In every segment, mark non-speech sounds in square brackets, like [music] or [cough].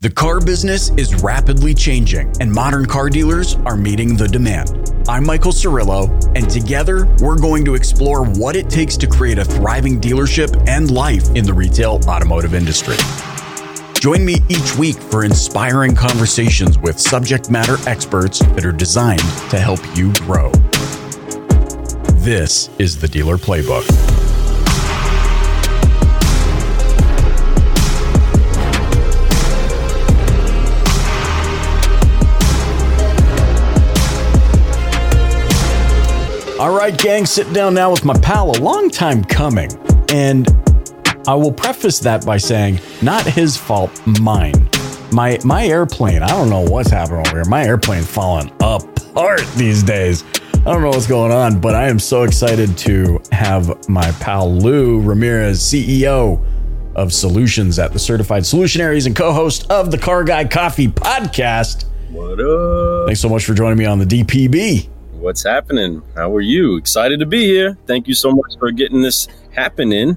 The car business is rapidly changing, and modern car dealers are meeting the demand. I'm Michael Cirillo, and together we're going to explore what it takes to create a thriving dealership and life in the retail automotive industry. Join me each week for inspiring conversations with subject matter experts that are designed to help you grow. This is the Dealer Playbook. All right, gang, sit down now with my pal, a long time coming. And I will preface that by saying, not his fault, mine. My my airplane, I don't know what's happening over here. My airplane falling apart these days. I don't know what's going on, but I am so excited to have my pal Lou Ramirez, CEO of Solutions at the Certified Solutionaries and co-host of the Car Guy Coffee podcast. What up? Thanks so much for joining me on the DPB. What's happening? How are you? Excited to be here. Thank you so much for getting this happening.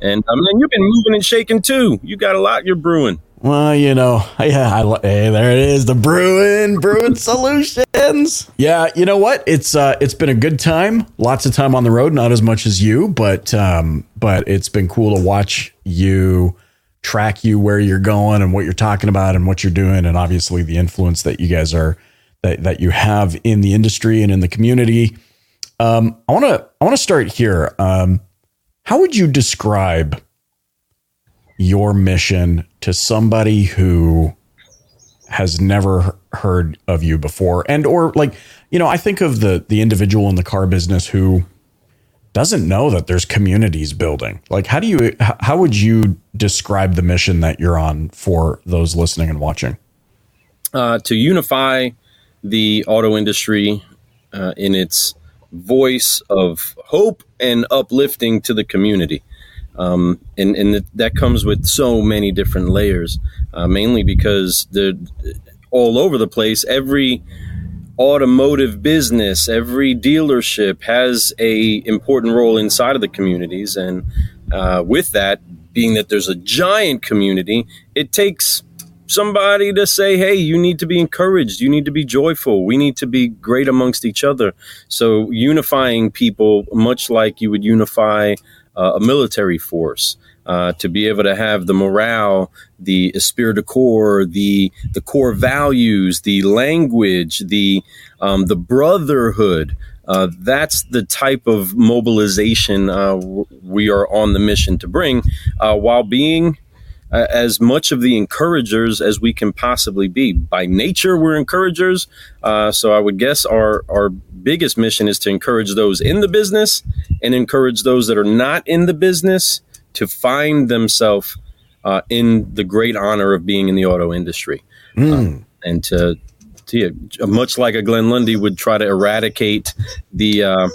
And I mean, you've been moving and shaking too. You got a lot you're brewing. Well, you know, [laughs] yeah, I, hey, there it is, the brewing, Bruin [laughs] Solutions. Yeah, you know what? It's uh, it's been a good time. Lots of time on the road, not as much as you, but um, but it's been cool to watch you track you where you're going and what you're talking about and what you're doing, and obviously the influence that you guys are that that you have in the industry and in the community. Um, I want to I want to start here. Um, how would you describe your mission to somebody who has never heard of you before and or like you know i think of the the individual in the car business who doesn't know that there's communities building like how do you how would you describe the mission that you're on for those listening and watching uh, to unify the auto industry uh, in its voice of hope and uplifting to the community. Um, and and that comes with so many different layers, uh, mainly because they're all over the place. Every automotive business, every dealership has a important role inside of the communities, and uh, with that, being that there's a giant community, it takes somebody to say, hey, you need to be encouraged. You need to be joyful. We need to be great amongst each other. So, unifying people, much like you would unify uh, a military force. Uh, to be able to have the morale, the esprit de corps, the the core values, the language, the um, the brotherhood. Uh, that's the type of mobilization uh, we are on the mission to bring, uh, while being uh, as much of the encouragers as we can possibly be. By nature, we're encouragers. Uh, so I would guess our, our biggest mission is to encourage those in the business and encourage those that are not in the business to find themselves uh, in the great honor of being in the auto industry. Mm. and to, to much like a Glenn Lundy would try to eradicate the uh,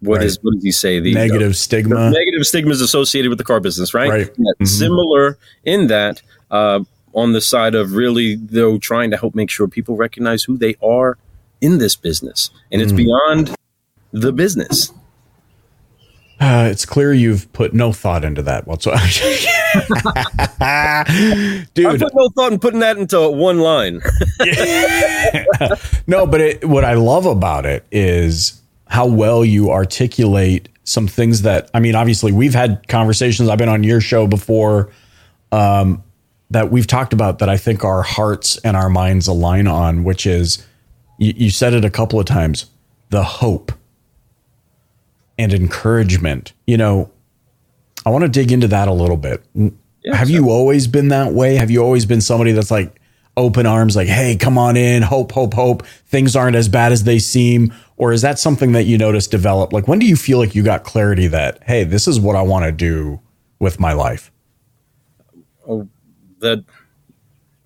what right. is what does he say? The negative uh, stigma. The negative stigma is associated with the car business, right? Right. Mm-hmm. Similar in that, uh, on the side of really though trying to help make sure people recognize who they are in this business, and it's mm. beyond the business. Uh, it's clear you've put no thought into that whatsoever. [laughs] Dude, I put no thought in putting that into one line. [laughs] no, but it, what I love about it is how well you articulate some things that I mean, obviously we've had conversations. I've been on your show before um, that we've talked about that I think our hearts and our minds align on, which is you, you said it a couple of times, the hope and encouragement. You know, I want to dig into that a little bit. Yeah, Have so. you always been that way? Have you always been somebody that's like open arms, like, hey, come on in, hope, hope, hope. Things aren't as bad as they seem or is that something that you noticed develop? Like, when do you feel like you got clarity that, hey, this is what I want to do with my life? Oh, that,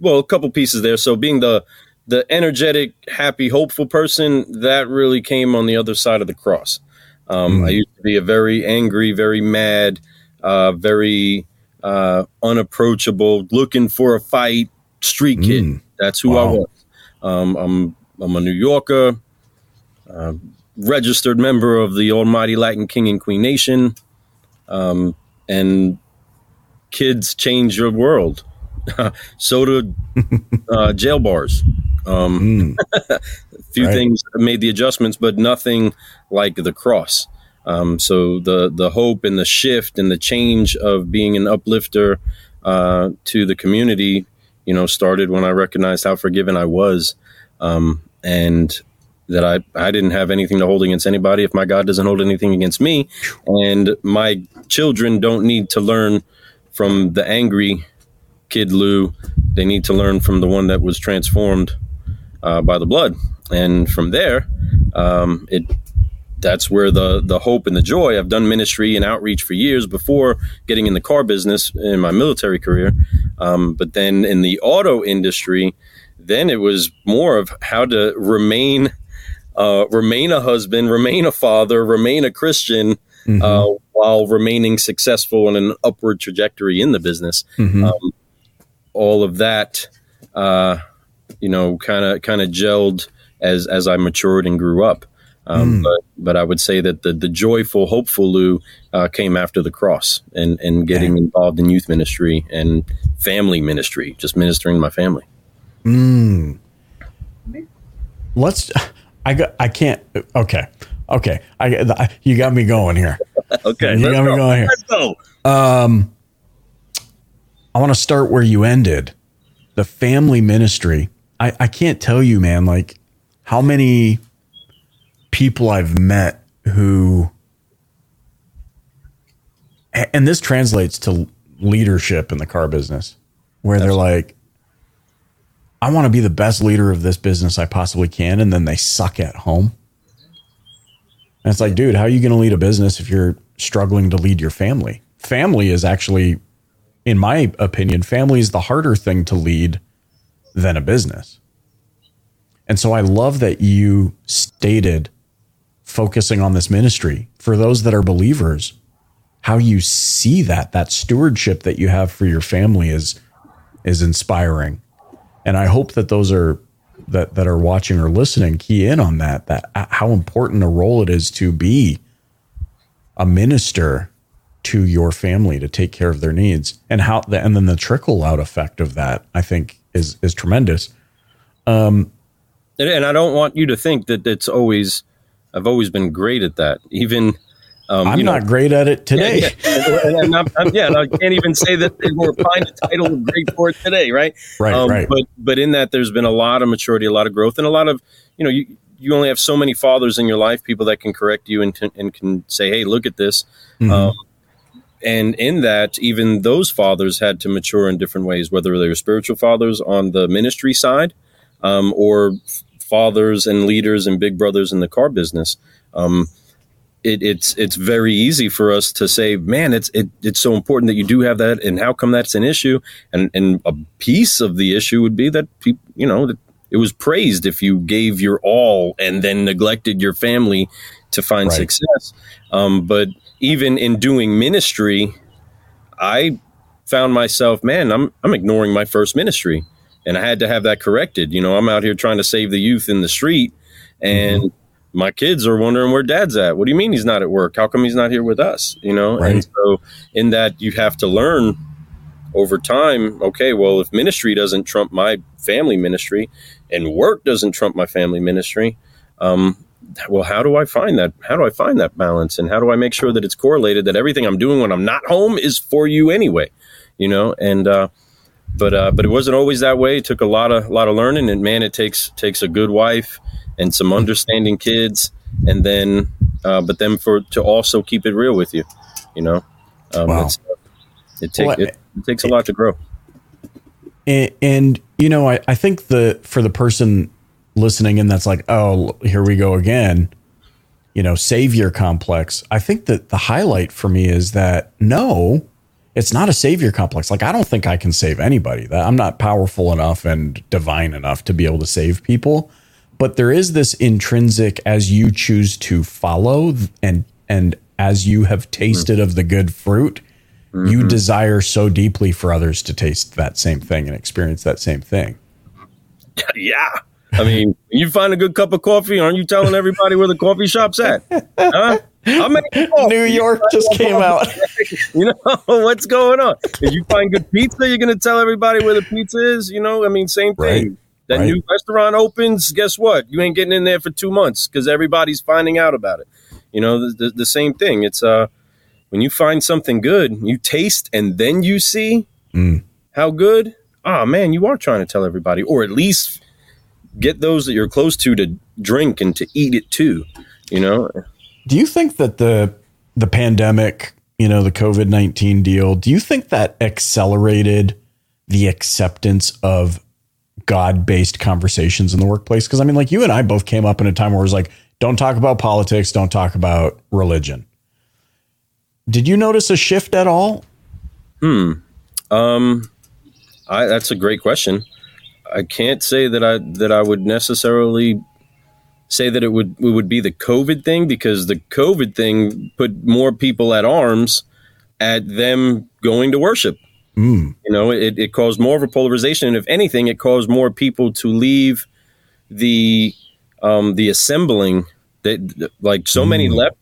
well, a couple pieces there. So, being the the energetic, happy, hopeful person, that really came on the other side of the cross. Um, mm. I used to be a very angry, very mad, uh, very uh, unapproachable, looking for a fight street kid. Mm. That's who wow. I was. Um, I'm I'm a New Yorker. Uh, registered member of the Almighty Latin King and Queen Nation. Um, and kids change your world. [laughs] so do uh, [laughs] jail bars. Um, a [laughs] few Right. things made the adjustments, but nothing like the cross. Um, so the the hope and the shift and the change of being an uplifter uh, to the community, you know, started when I recognized how forgiven I was, um, and that I I didn't have anything to hold against anybody if my God doesn't hold anything against me, and my children don't need to learn from the angry kid Lou. They need to learn from the one that was transformed uh, by the blood, and from there, um, it that's where the the hope and the joy. I've done ministry and outreach for years before getting in the car business in my military career, um, but then in the auto industry, then it was more of how to remain uh, remain a husband, remain a father, remain a Christian. Uh, while remaining successful in an upward trajectory in the business, Mhm. um, all of that, uh, you know, kind of kind of gelled as as I matured and grew up. Um, But but I would say that the the joyful, hopeful Lou uh, came after the cross and and getting involved in youth ministry and family ministry, just ministering to my family. Mm. Let's. I got. I can't. Okay. Okay. I, I you got me going here. [laughs] Okay, You got me going here. Let's go. Um, I want to start where you ended, the family ministry. I, I can't tell you, man, like how many people I've met who, and this translates to leadership in the car business, where they're like, I want to be the best leader of this business I possibly can. And then they suck at home. And it's like, dude, how are you going to lead a business if you're struggling to lead your family? Family is actually, in my opinion, family is the harder thing to lead than a business. And so I love that you stated focusing on this ministry for those that are believers, how you see that, that stewardship that you have for your family is is inspiring. And I hope that those are that that are watching or listening key in on that that uh, how important a role it is to be a minister to your family to take care of their needs and how the, and then the trickle out effect of that I think is is tremendous. And, and I don't want you to think that it's always. I've always been great at that. Even um, I'm you know, not great at it today. Yeah, and, and I'm, I'm, yeah, I can't even say that they were applying the title of great for it today, right? Right, Um, right. But but in that, there's been a lot of maturity, a lot of growth, and a lot of you know you you only have so many fathers in your life, people that can correct you and, can- and can say, hey, look at this. Mhm. Um, and in that, even those fathers had to mature in different ways, whether they were spiritual fathers on the ministry side, um, or fathers and leaders and big brothers in the car business. Um, it, it's it's very easy for us to say, man, it's it, it's so important that you do have that, and how come that's an issue? And and a piece of the issue would be that people, you know, that it was praised if you gave your all and then neglected your family to find Right. success. Um, but even in doing ministry, I found myself, man, I'm I'm ignoring my first ministry, and I had to have that corrected. You know, I'm out here trying to save the youth in the street, and my kids are wondering where dad's at. What do you mean he's not at work? How come he's not here with us? You know, and so in that you have to learn over time. Okay, well, if ministry doesn't trump my family ministry, and work doesn't trump my family ministry, um, well, how do I find that? How do I find that balance? And how do I make sure that it's correlated that everything I'm doing when I'm not home is for you anyway? You know, and uh, but uh, but it wasn't always that way. It took a lot of lot of learning, and man, it takes takes a good wife and some understanding kids, and then uh, but then for to also keep it real with you, you know. Um, Wow. it's, it, take, Well, it, it takes a lot to grow. and, and you know I, I think the for the person listening in that's like oh here we go again you know savior complex i think that the highlight for me is that no it's not a savior complex like i don't think i can save anybody that i'm not powerful enough and divine enough to be able to save people but there is this intrinsic as you choose to follow and and as you have tasted of the good fruit you mm-hmm. desire so deeply for others to taste that same thing and experience that same thing [laughs] yeah. I mean, you find a good cup of coffee, aren't you telling everybody where the coffee shop's at? Huh? [laughs] New York just came out. you know [laughs] what's going on? If you find good pizza, you're going to tell everybody where the pizza is. You know, I mean, same thing. Right. That right. new restaurant opens. Guess what? You ain't getting in there for two months because everybody's finding out about it. You know, the, the, the, same thing. It's uh, when you find something good, you taste and then you see mm. how good. Ah, oh, man, you are trying to tell everybody, or at least get those that you're close to to drink and to eat it too. You know. Do you think that the the pandemic, you know, the COVID nineteen deal, do you think that accelerated the acceptance of God based conversations in the workplace? Because I mean, like you and I both came up in a time where it was like, don't talk about politics, don't talk about religion. Did you notice a shift at all? Hmm. Um, I, that's a great question. I can't say that I that I would necessarily say that it would it would be the COVID thing because the COVID thing put more people at arms at them going to worship. Mm. You know, it, it caused more of a polarization, and if anything, it caused more people to leave the um, the assembling. That like so mm. many left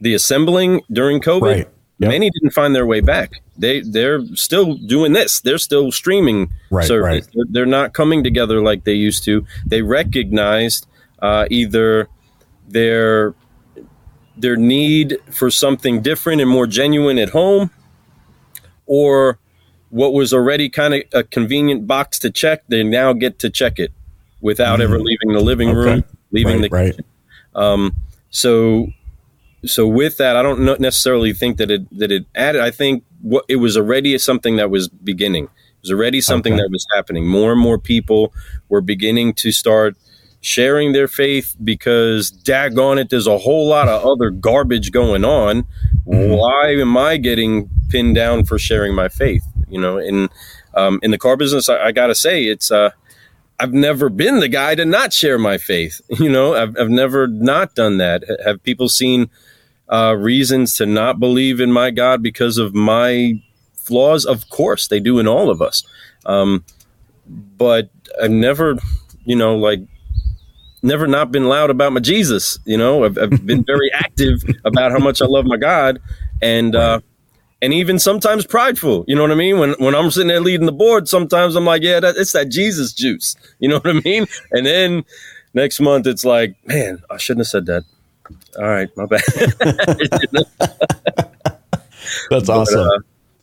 the assembling during COVID. Right. Yep. Many didn't find their way back. They they're still doing this. They're still streaming right, service. Right. They're, they're, not coming together like they used to. They recognized uh, either their their need for something different and more genuine at home, or what was already kind of a convenient box to check. They now get to check it without mm. ever leaving the living okay. room, leaving right, the right. Um, so so with that, I don't necessarily think that it that it added. I think what it was already something that was beginning. It was already something okay. that was happening. More and more people were beginning to start sharing their faith because daggone it, there's a whole lot of other garbage going on. Mm-hmm. Why am I getting pinned down for sharing my faith? You know, in um, in the car business, I, I gotta say it's uh, I've never been the guy to not share my faith. [laughs] You know, I've, I've never not done that. Have people seen uh, reasons to not believe in my God because of my flaws? Of course, they do in all of us. Um, but I've never, you know, like never not been loud about my Jesus. You know, I've, I've been [laughs] very active about how much I love my God, and uh, and even sometimes prideful. You know what I mean? When when I'm sitting there leading the board, sometimes I'm like, yeah, that, it's that Jesus juice. You know what I mean? And then next month, it's like, man, I shouldn't have said that. All right, my bad. [laughs] that's awesome. But, uh,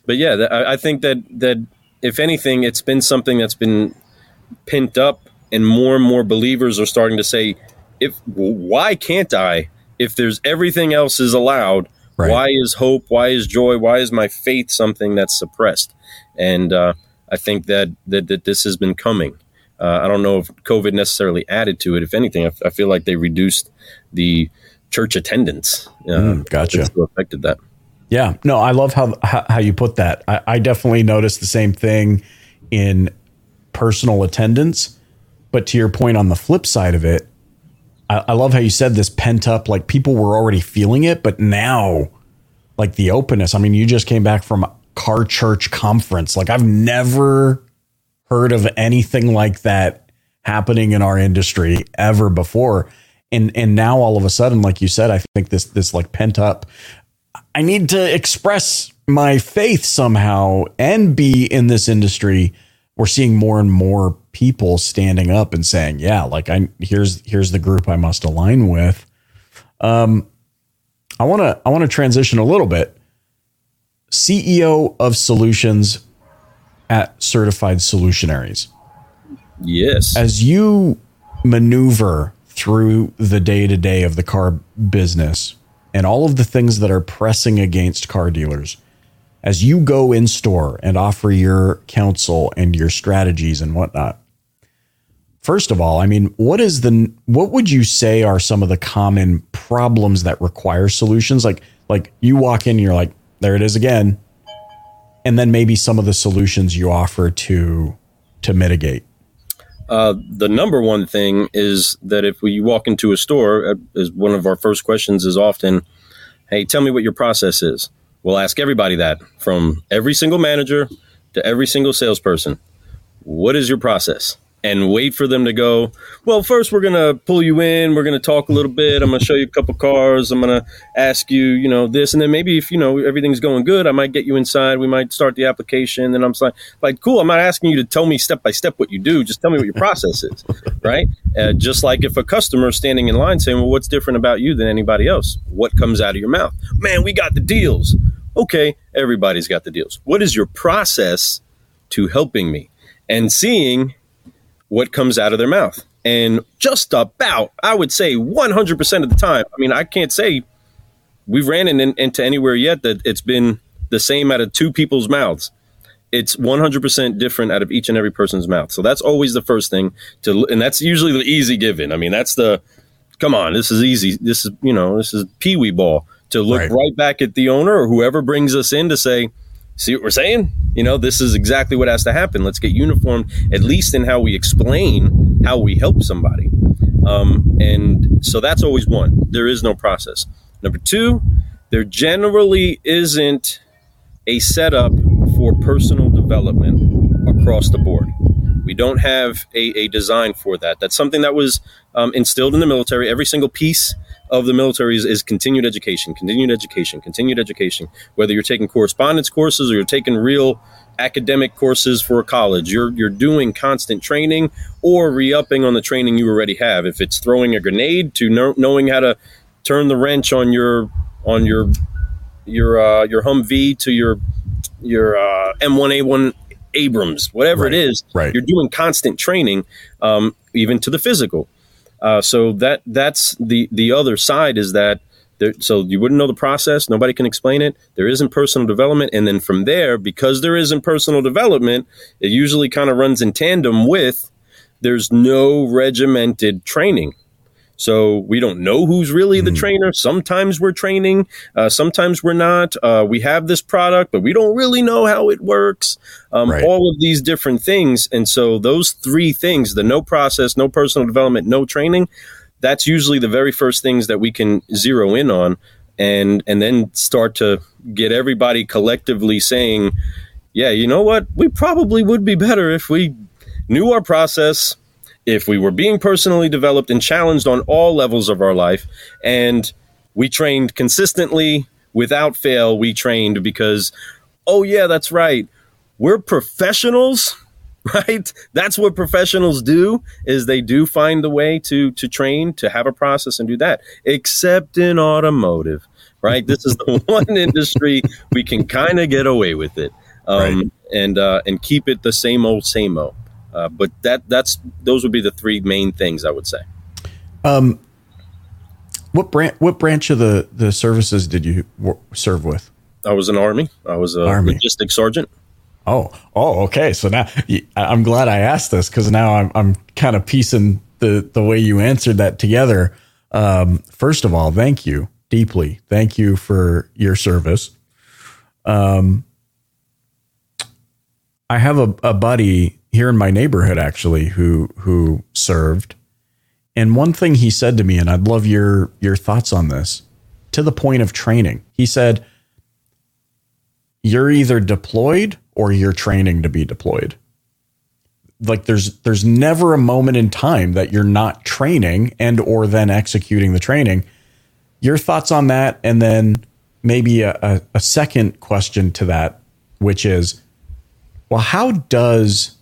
but yeah, I, I think that that if anything, it's been something that's been pent up and more and more believers are starting to say, "If why can't I? If there's everything else is allowed, right. why is hope? Why is joy? Why is my faith something that's suppressed?" And uh, I think that, that that this has been coming. Uh, I don't know if COVID necessarily added to it. If anything, I, f- I feel like they reduced the church attendance. Uh, mm, gotcha. Affected that. Yeah. No, I love how how, how you put that. I, I definitely noticed the same thing in personal attendance but to your point on the flip side of it, I, I love how you said this pent up, like people were already feeling it, but now, like the openness. I mean, you just came back from car church conference. Like I've never heard of anything like that happening in our industry ever before. And and now all of a sudden, like you said, I think this this like pent up. I need to express my faith somehow and be in this industry. We're seeing more and more people standing up and saying, "Yeah, like I here's here's the group I must align with." Um, I want to I want to transition a little bit. CEO of Solutions at Certified Solutionaries. Yes. As you maneuver through the day to day of the car business and all of the things that are pressing against car dealers, as you go in store and offer your counsel and your strategies and whatnot, First of all, I mean, what is the what would you say are some of the common problems that require solutions? Like like you walk in, and you're like, there it is again, and then maybe some of the solutions you offer to to mitigate. Uh, the number one thing is that if we walk into a store, uh, one of our first questions is often, "Hey, tell me what your process is." We'll ask everybody that, from every single manager to every single salesperson. What is your process? And wait for them to go, well, first we're going to pull you in. We're going to talk a little bit. I'm going to show you a couple cars. I'm going to ask you, you know, this. And then maybe if, you know, everything's going good, I might get you inside. We might start the application. And I'm like, like, cool. I'm not asking you to tell me step by step what you do. Just tell me what your process is. [laughs] Right. Uh, just like if a customer is standing in line saying, well, what's different about you than anybody else? What comes out of your mouth? Man, we got the deals. Okay. Everybody's got the deals. What is your process to helping me and seeing what comes out of their mouth. And just about, I would say 100% of the time, I mean, I can't say we've ran in, in, into anywhere yet that it's been the same out of two people's mouths. It's 100% different out of each and every person's mouth. So that's always the first thing to, and that's usually the easy given. I mean, that's the, come on, this is easy. This is, you know, this is pee wee ball to look right. right back at the owner or whoever brings us in to say, see what we're saying? You know, this is exactly what has to happen. Let's get uniform, at least in how we explain how we help somebody. Um, and so that's always one. There is no process. Number two, there generally isn't a setup for personal development across the board. We don't have a, a design for that. That's something that was um, instilled in the military. Every single piece of the military is, is, continued education, continued education, continued education. Whether you're taking correspondence courses or you're taking real academic courses for a college, you're you're doing constant training or re-upping on the training you already have. If it's throwing a grenade to know, knowing how to turn the wrench on your on your your uh, your Humvee to your your uh, M1A1 Abrams, whatever right. it is, right. you're doing constant training, um, even to the physical. Uh, so that that's the the other side is that there, so you wouldn't know the process. Nobody can explain it. There isn't personal development, and then from there, because there isn't personal development, it usually kind of runs in tandem with there's no regimented training. So we don't know who's really the mm. trainer. Sometimes we're training, uh, sometimes we're not. Uh, we have this product, but we don't really know how it works. Um, right. All of these different things. And so those three things the no process, no personal development, no training that's usually the very first things that we can zero in on and and then start to get everybody collectively saying yeah you know what we probably would be better if we knew our process if we were being personally developed and challenged on all levels of our life and we trained consistently without fail we trained because oh yeah that's right we're professionals [laughs] right? That's what professionals do is they do find the way to to train to have a process and do that except in automotive right? This is the [laughs] one industry we can kind of get away with it um, right. and uh, and keep it the same old same old uh, but that that's those would be the three main things I would say. Um, what branch what branch of the the services did you serve with? I was an army. I was a army. logistics sergeant. Oh, oh, okay. So now I'm glad I asked this because now I'm I'm kind of piecing the the way you answered that together. Um, first of all, thank you deeply. Thank you for your service. Um, I have a, a buddy here in my neighborhood actually who who served. And one thing he said to me, and I'd love your your thoughts on this, to the point of training. He said, You're either deployed or you're training to be deployed. Like there's there's never a moment in time that you're not training and or then executing the training. Your thoughts on that, and then maybe a, a, a second question to that, which is, well, how does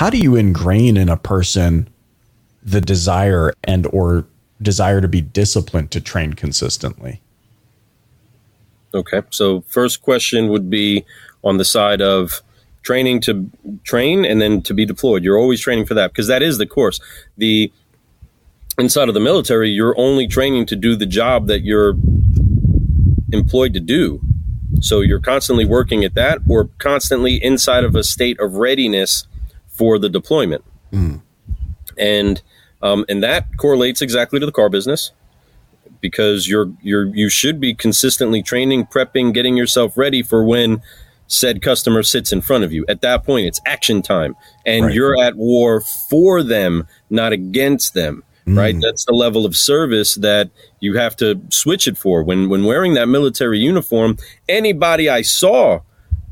how do you ingrain in a person the desire and or desire to be disciplined to train consistently? Okay. So first question would be on the side of training to train and then to be deployed. You're always training for that because that is the course. The inside of the military you're only training to do the job that you're employed to do. So you're constantly working at that or constantly inside of a state of readiness for the deployment. Mm. And um, and that correlates exactly to the car business because you're you're you should be consistently training, prepping, getting yourself ready for when said customer sits in front of you. At that point, it's action time, and right. you're at war for them, not against them. Mm. Right, that's the level of service that you have to switch it for. When when wearing that military uniform, anybody I saw,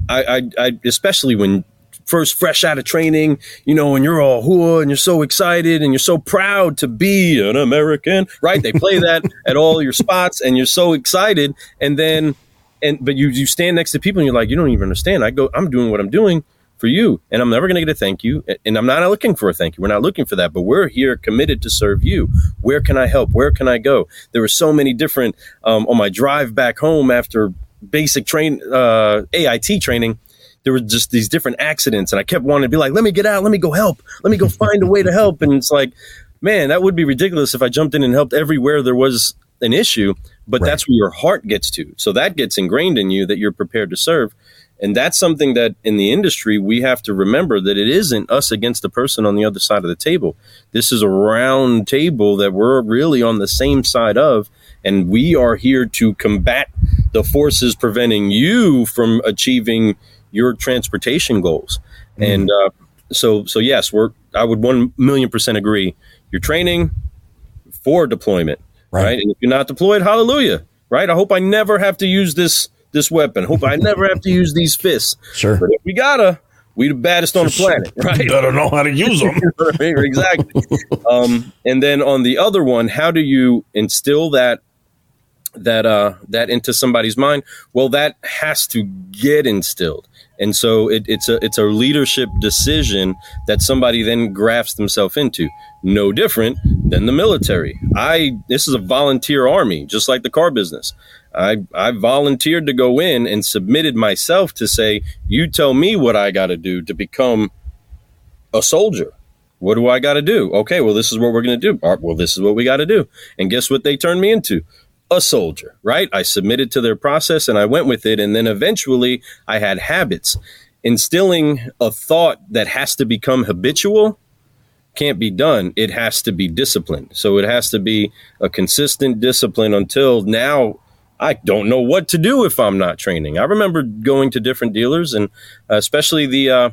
I, I, I especially when first fresh out of training, you know, and you're all hoo and you're so excited and you're so proud to be an American, right? They play that [laughs] at all your spots and you're so excited. And then, and, but you, you stand next to people and you're like, you don't even understand. I go, I'm doing what I'm doing for you. And I'm never going to get a thank you. And I'm not looking for a thank you. We're not looking for that, but we're here committed to serve you. Where can I help? Where can I go? There were so many different, um, on my drive back home after basic train, uh, AIT training, there were just these different accidents. And I kept wanting to be like, let me get out. Let me go help. Let me go [laughs] find a way to help. And it's like, man, that would be ridiculous if I jumped in and helped everywhere there was an issue. But right. that's where your heart gets to. So that gets ingrained in you that you're prepared to serve. And that's something that in the industry, we have to remember that it isn't us against the person on the other side of the table. This is a round table that we're really on the same side of. And we are here to combat the forces preventing you from achieving your transportation goals. Mm. And uh, so, so yes, we're, I would 1 million percent agree. You're training for deployment, right? right? And if you're not deployed, hallelujah, right? I hope I never have to use this this weapon. Hope I never have to use these fists. Sure. But if we gotta, we the baddest on the planet, right? You better know how to use them. [laughs] exactly. [laughs] um, and then on the other one, how do you instill that that uh that into somebody's mind? Well, that has to get instilled. And so it, it's a it's a leadership decision that somebody then grafts themselves into. No different than the military. I this is a volunteer army, just like the car business. I, I volunteered to go in and submitted myself to say, you tell me what I got to do to become a soldier. What do I got to do? Okay, well, this is what we're going to do. Well, this is what we got to do. And guess what they turned me into? A soldier, right? I submitted to their process and I went with it. And then eventually I had habits. Instilling a thought that has to become habitual can't be done. It has to be disciplined. So it has to be a consistent discipline until now I don't know what to do if I'm not training. I remember going to different dealers, and uh, especially the uh,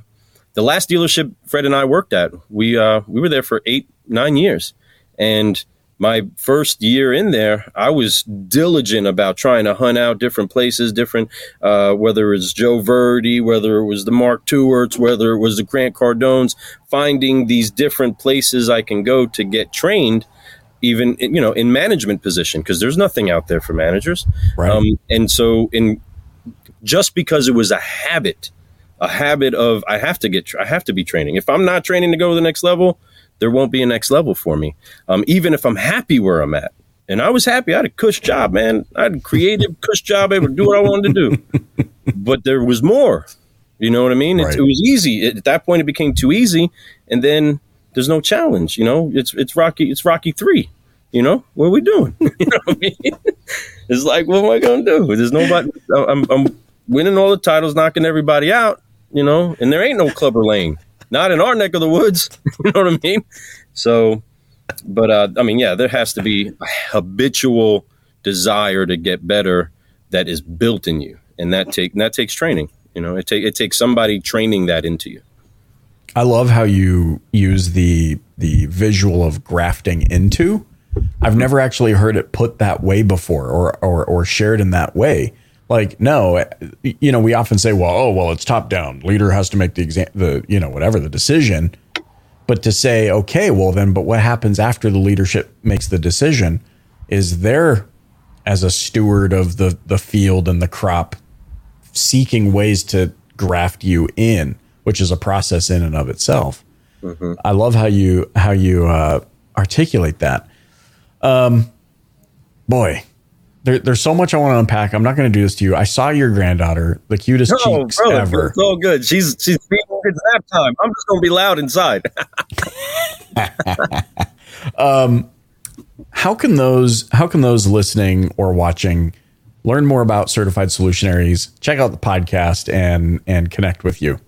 the last dealership Fred and I worked at. We uh, we were there for eight nine years, and my first year in there, I was diligent about trying to hunt out different places, different uh, whether it was Joe Verde, whether it was the Mark Tewarts, whether it was the Grant Cardones, finding these different places I can go to get trained even you know in management position because there's nothing out there for managers right. um, and so in just because it was a habit a habit of i have to get i have to be training if i'm not training to go to the next level there won't be a next level for me um, even if i'm happy where i'm at and i was happy i had a cush job man i had a creative [laughs] cush job able to do what i wanted to do but there was more you know what i mean right. it, it, was easy at that point it became too easy and then there's no challenge. You know, it's it's Rocky. It's Rocky three. You know, what are we doing? [laughs] you know what I mean? It's like, what am I going to do? There's nobody. I'm, I'm winning all the titles, knocking everybody out. You know, and there ain't no Clubber Lang. Not in our neck of the woods. [laughs] you know what I mean? So, but uh, I mean, yeah, there has to be a habitual desire to get better that is built in you, and that take that takes training. You know, it take it takes somebody training that into you. I love how you use the the visual of grafting into. I've never actually heard it put that way before or or or shared in that way. Like no, you know, we often say, well, oh, well, it's top down. Leader has to make the exam the, you know, whatever the decision. But to say, okay, well then, but what happens after the leadership makes the decision is they're as a steward of the the field and the crop seeking ways to graft you in which is a process in and of itself. Mm-hmm. I love how you how you uh, articulate that. Um, boy, there, there's so much I want to unpack. I'm not going to do this to you. I saw your granddaughter, the cutest no, cheeks bro, ever. It's all good. She's she's it's nap time. I'm just going to be loud inside. [laughs] um, how can those how can those listening or watching learn more about certified solutionaries? Check out the podcast and and connect with you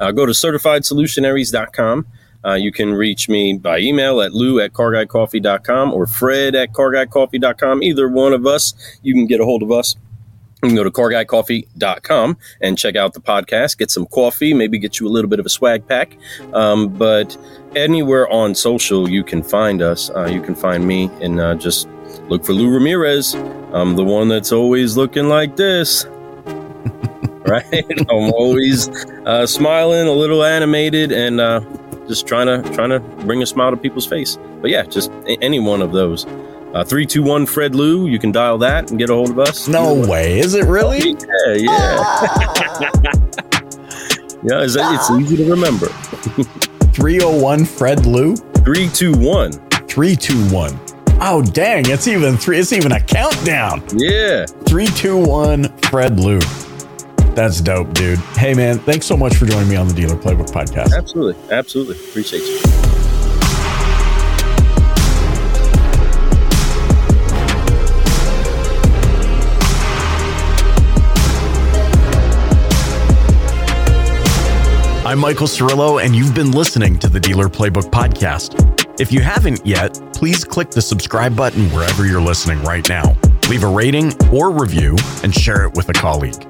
uh, go to certifiedsolutionaries.com. Uh, you can reach me by email at lou at carguycoffee.com or fred at carguycoffee.com. Either one of us, you can get a hold of us. You can go to carguycoffee.com and check out the podcast, get some coffee, maybe get you a little bit of a swag pack. Um, but anywhere on social, you can find us. Uh, you can find me and uh, just look for Lou Ramirez. I'm the one that's always looking like this. [laughs] right? [laughs] I'm always uh, smiling, a little animated, and uh, just trying to trying to bring a smile to people's face. But yeah, just a- any one of those. Uh, three two one Fred Lou. You can dial that and get a hold of us. No way. Is it really? Yeah, yeah. [laughs] yeah, it's, it's easy to remember. [laughs] 301 Fred Lou? Three two one. 321. Oh dang, it's even three it's even a countdown. Yeah. 321 Fred Lou. That's dope, dude. Hey man, thanks so much for joining me on the Dealer Playbook podcast. Absolutely. Absolutely. Appreciate you. I'm Michael Cirillo, and you've been listening to the Dealer Playbook podcast. If you haven't yet, please click the subscribe button wherever you're listening right now. Leave a rating or review and share it with a colleague.